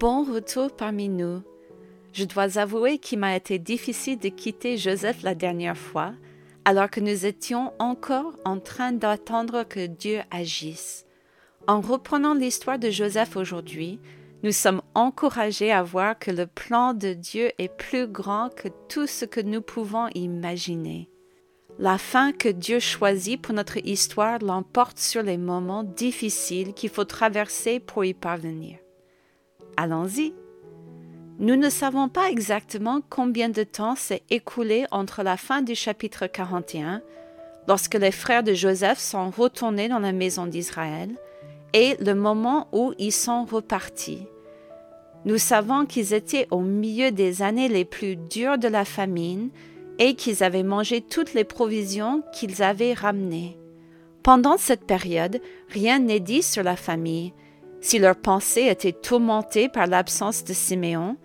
Bon retour parmi nous. Je dois avouer qu'il m'a été difficile de quitter Joseph la dernière fois, alors que nous étions encore en train d'attendre que Dieu agisse. En reprenant l'histoire de Joseph aujourd'hui, nous sommes encouragés à voir que le plan de Dieu est plus grand que tout ce que nous pouvons imaginer. La fin que Dieu choisit pour notre histoire l'emporte sur les moments difficiles qu'il faut traverser pour y parvenir. Allons-y. Nous ne savons pas exactement combien de temps s'est écoulé entre la fin du chapitre 41, lorsque les frères de Joseph sont retournés dans la maison d'Israël, et le moment où ils sont repartis. Nous savons qu'ils étaient au milieu des années les plus dures de la famine et qu'ils avaient mangé toutes les provisions qu'ils avaient ramenées. Pendant cette période, rien n'est dit sur la famille, si leurs pensées étaient tourmentées par l'absence de Siméon,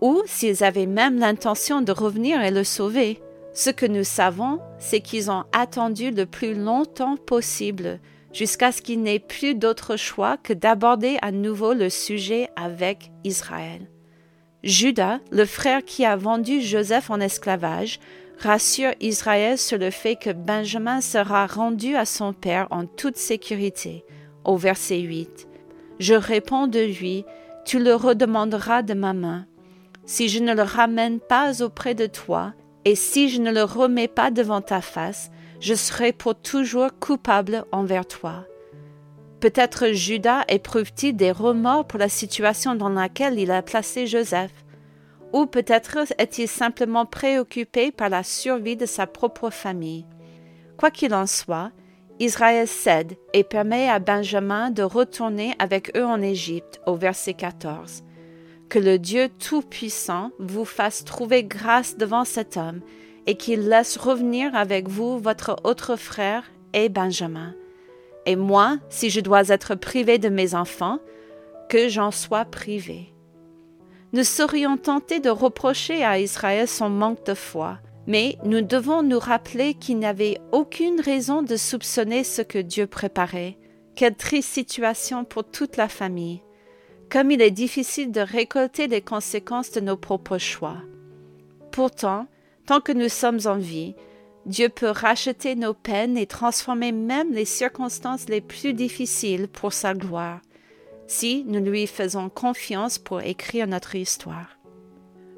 ou s'ils avaient même l'intention de revenir et le sauver. Ce que nous savons, c'est qu'ils ont attendu le plus longtemps possible, jusqu'à ce qu'il n'ait plus d'autre choix que d'aborder à nouveau le sujet avec Israël. Judas, le frère qui a vendu Joseph en esclavage, rassure Israël sur le fait que Benjamin sera rendu à son père en toute sécurité, au verset 8. Je réponds de lui, tu le redemanderas de ma main. Si je ne le ramène pas auprès de toi, et si je ne le remets pas devant ta face, je serai pour toujours coupable envers toi. Peut-être Judas éprouve-t-il des remords pour la situation dans laquelle il a placé Joseph, ou peut-être est-il simplement préoccupé par la survie de sa propre famille. Quoi qu'il en soit, Israël cède et permet à Benjamin de retourner avec eux en Égypte au verset 14. Que le Dieu Tout-Puissant vous fasse trouver grâce devant cet homme et qu'il laisse revenir avec vous votre autre frère et Benjamin. Et moi, si je dois être privé de mes enfants, que j'en sois privé. Nous serions tentés de reprocher à Israël son manque de foi, mais nous devons nous rappeler qu'il n'avait aucune raison de soupçonner ce que Dieu préparait. Quelle triste situation pour toute la famille. Comme il est difficile de récolter les conséquences de nos propres choix. Pourtant, tant que nous sommes en vie, Dieu peut racheter nos peines et transformer même les circonstances les plus difficiles pour sa gloire, si nous lui faisons confiance pour écrire notre histoire.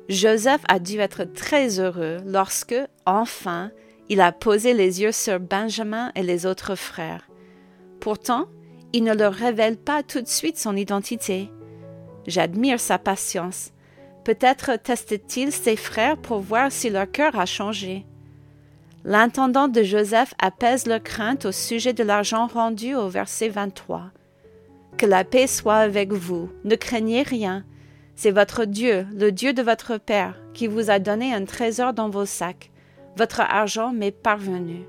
Joseph a dû être très heureux lorsque, enfin, il a posé les yeux sur Benjamin et les autres frères. Pourtant, il ne leur révèle pas tout de suite son identité. J'admire sa patience. Peut-être teste-t-il ses frères pour voir si leur cœur a changé. L'intendant de Joseph apaise leur crainte au sujet de l'argent rendu au verset 23. Que la paix soit avec vous, ne craignez rien, c'est votre Dieu, le Dieu de votre Père, qui vous a donné un trésor dans vos sacs. Votre argent m'est parvenu.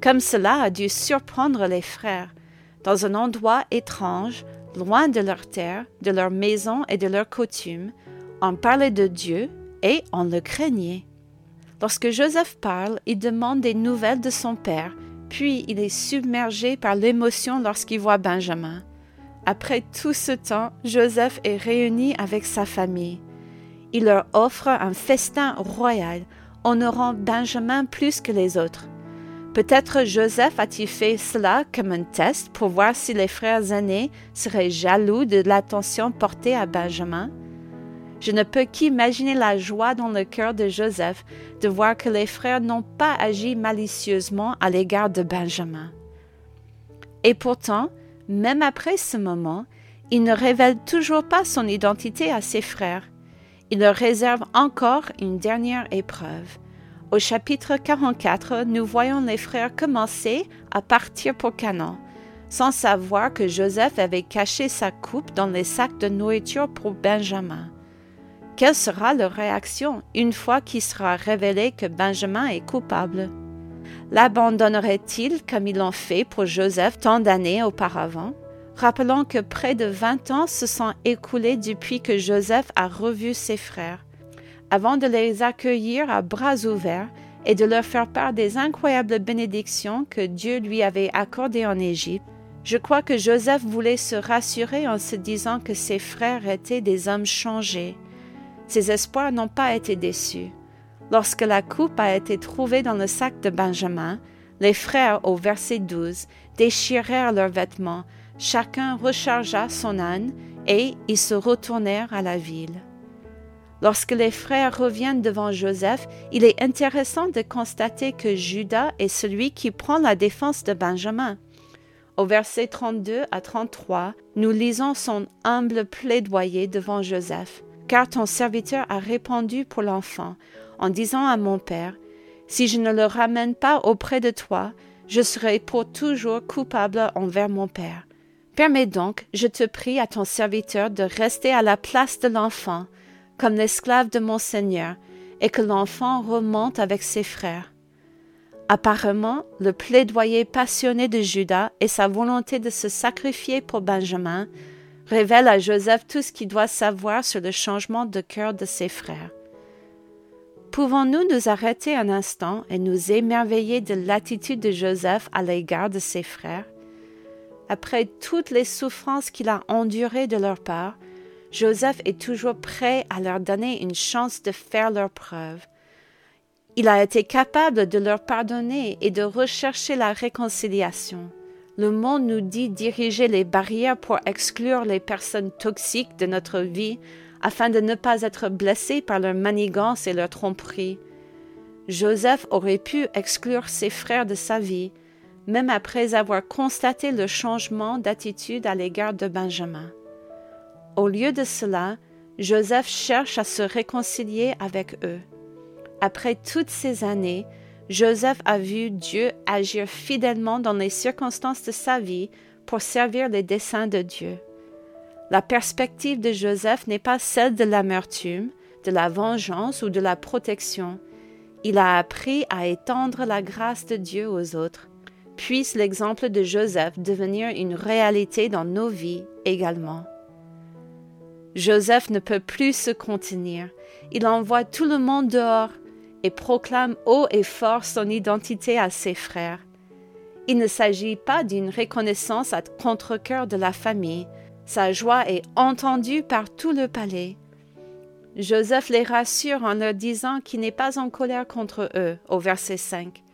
Comme cela a dû surprendre les frères, dans un endroit étrange, loin de leur terre, de leur maison et de leurs coutumes, on parlait de Dieu et on le craignait. Lorsque Joseph parle, il demande des nouvelles de son père, puis il est submergé par l'émotion lorsqu'il voit Benjamin. Après tout ce temps, Joseph est réuni avec sa famille. Il leur offre un festin royal, honorant Benjamin plus que les autres. Peut-être Joseph a-t-il fait cela comme un test pour voir si les frères aînés seraient jaloux de l'attention portée à Benjamin. Je ne peux qu'imaginer la joie dans le cœur de Joseph de voir que les frères n'ont pas agi malicieusement à l'égard de Benjamin. Et pourtant, même après ce moment, il ne révèle toujours pas son identité à ses frères. Il leur réserve encore une dernière épreuve. Au chapitre 44, nous voyons les frères commencer à partir pour Canaan, sans savoir que Joseph avait caché sa coupe dans les sacs de nourriture pour Benjamin. Quelle sera leur réaction une fois qu'il sera révélé que Benjamin est coupable? L'abandonnerait-il comme ils l'ont fait pour Joseph tant d'années auparavant? Rappelons que près de vingt ans se sont écoulés depuis que Joseph a revu ses frères. Avant de les accueillir à bras ouverts et de leur faire part des incroyables bénédictions que Dieu lui avait accordées en Égypte, Je crois que Joseph voulait se rassurer en se disant que ses frères étaient des hommes changés. Ses espoirs n'ont pas été déçus. Lorsque la coupe a été trouvée dans le sac de Benjamin, les frères, au verset 12, déchirèrent leurs vêtements, chacun rechargea son âne, et ils se retournèrent à la ville. Lorsque les frères reviennent devant Joseph, il est intéressant de constater que Judas est celui qui prend la défense de Benjamin. Au verset 32 à 33, nous lisons son humble plaidoyer devant Joseph. Car ton serviteur a répondu pour l'enfant, en disant à mon père, Si je ne le ramène pas auprès de toi, je serai pour toujours coupable envers mon père. Permets donc, je te prie à ton serviteur de rester à la place de l'enfant, comme l'esclave de mon Seigneur, et que l'enfant remonte avec ses frères. Apparemment, le plaidoyer passionné de Judas et sa volonté de se sacrifier pour Benjamin révèlent à Joseph tout ce qu'il doit savoir sur le changement de cœur de ses frères. Pouvons-nous nous arrêter un instant et nous émerveiller de l'attitude de Joseph à l'égard de ses frères? Après toutes les souffrances qu'il a endurées de leur part, Joseph est toujours prêt à leur donner une chance de faire leur preuve. Il a été capable de leur pardonner et de rechercher la réconciliation. Le monde nous dit diriger les barrières pour exclure les personnes toxiques de notre vie afin de ne pas être blessés par leur manigance et leur tromperie. Joseph aurait pu exclure ses frères de sa vie, même après avoir constaté le changement d'attitude à l'égard de Benjamin. Au lieu de cela, Joseph cherche à se réconcilier avec eux. Après toutes ces années, Joseph a vu Dieu agir fidèlement dans les circonstances de sa vie pour servir les desseins de Dieu. La perspective de Joseph n'est pas celle de l'amertume, de la vengeance ou de la protection. Il a appris à étendre la grâce de Dieu aux autres. Puisse l'exemple de Joseph devenir une réalité dans nos vies également. Joseph ne peut plus se contenir. Il envoie tout le monde dehors et proclame haut et fort son identité à ses frères. Il ne s'agit pas d'une reconnaissance à contre-cœur de la famille. Sa joie est entendue par tout le palais. Joseph les rassure en leur disant qu'il n'est pas en colère contre eux, au verset 5.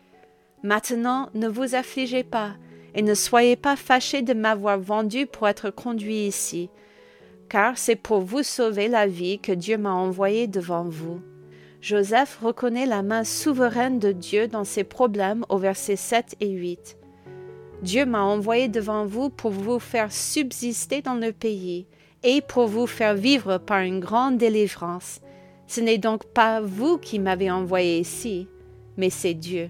Maintenant, ne vous affligez pas, et ne soyez pas fâchés de m'avoir vendu pour être conduit ici, car c'est pour vous sauver la vie que Dieu m'a envoyé devant vous. Joseph reconnaît la main souveraine de Dieu dans ses problèmes au verset 7 et 8. Dieu m'a envoyé devant vous pour vous faire subsister dans le pays et pour vous faire vivre par une grande délivrance. Ce n'est donc pas vous qui m'avez envoyé ici, mais c'est Dieu.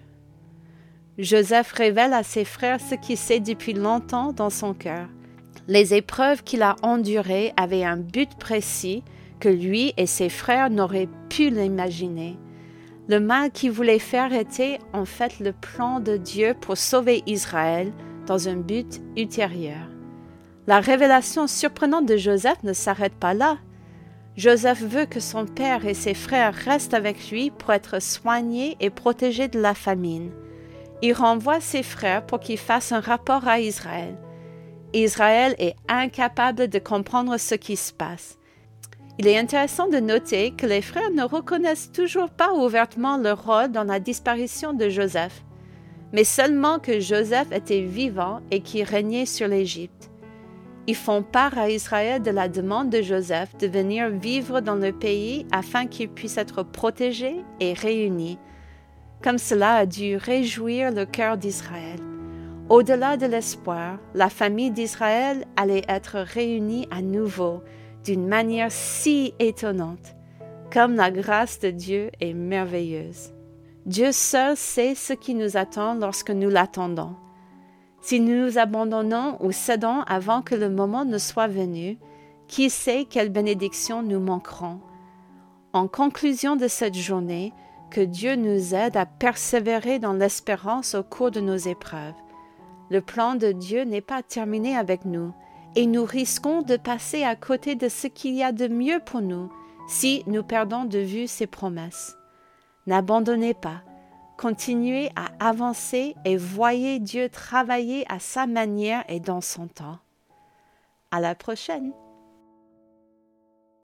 Joseph révèle à ses frères ce qu'il sait depuis longtemps dans son cœur. Les épreuves qu'il a endurées avaient un but précis que lui et ses frères n'auraient pu l'imaginer. Le mal qu'il voulait faire était en fait le plan de Dieu pour sauver Israël dans un but ultérieur. La révélation surprenante de Joseph ne s'arrête pas là. Joseph veut que son père et ses frères restent avec lui pour être soignés et protégés de la famine. Il renvoie ses frères pour qu'ils fassent un rapport à Israël. Israël est incapable de comprendre ce qui se passe. Il est intéressant de noter que les frères ne reconnaissent toujours pas ouvertement leur rôle dans la disparition de Joseph, mais seulement que Joseph était vivant et qu'il régnait sur l'Égypte. Ils font part à Israël de la demande de Joseph de venir vivre dans le pays afin qu'il puisse être protégé et réuni, comme cela a dû réjouir le cœur d'Israël. Au-delà de l'espoir, la famille d'Israël allait être réunie à nouveau d'une manière si étonnante, comme la grâce de Dieu est merveilleuse. Dieu seul sait ce qui nous attend lorsque nous l'attendons. Si nous nous abandonnons ou cédons avant que le moment ne soit venu, qui sait quelles bénédictions nous manqueront. En conclusion de cette journée, que Dieu nous aide à persévérer dans l'espérance au cours de nos épreuves. Le plan de Dieu n'est pas terminé avec nous, et nous risquons de passer à côté de ce qu'il y a de mieux pour nous si nous perdons de vue ses promesses. N'abandonnez pas, continuez à avancer et voyez Dieu travailler à sa manière et dans son temps. À la prochaine!